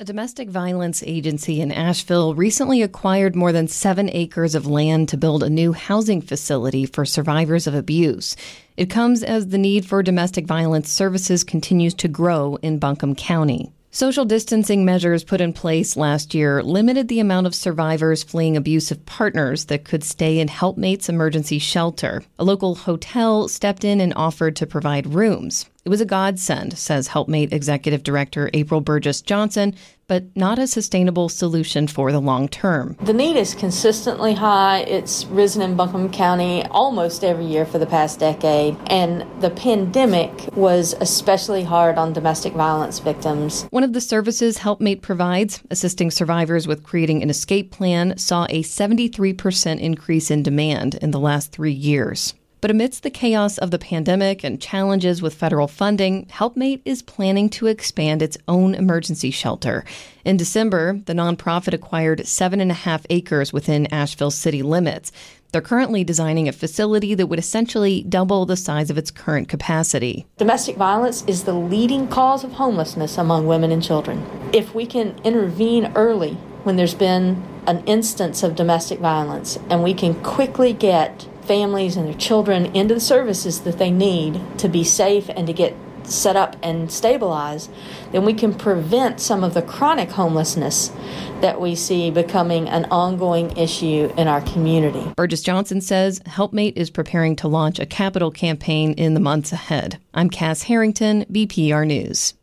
A domestic violence agency in Asheville recently acquired more than seven acres of land to build a new housing facility for survivors of abuse. It comes as the need for domestic violence services continues to grow in Buncombe County. Social distancing measures put in place last year limited the amount of survivors fleeing abusive partners that could stay in Helpmate's emergency shelter. A local hotel stepped in and offered to provide rooms. It was a godsend, says Helpmate Executive Director April Burgess Johnson, but not a sustainable solution for the long term. The need is consistently high. It's risen in Buncombe County almost every year for the past decade, and the pandemic was especially hard on domestic violence victims. One of the services Helpmate provides, assisting survivors with creating an escape plan, saw a 73% increase in demand in the last three years. But amidst the chaos of the pandemic and challenges with federal funding, Helpmate is planning to expand its own emergency shelter. In December, the nonprofit acquired seven and a half acres within Asheville city limits. They're currently designing a facility that would essentially double the size of its current capacity. Domestic violence is the leading cause of homelessness among women and children. If we can intervene early when there's been an instance of domestic violence and we can quickly get families and their children into the services that they need to be safe and to get set up and stabilized, then we can prevent some of the chronic homelessness that we see becoming an ongoing issue in our community. Burgess Johnson says Helpmate is preparing to launch a capital campaign in the months ahead. I'm Cass Herrington, BPR News.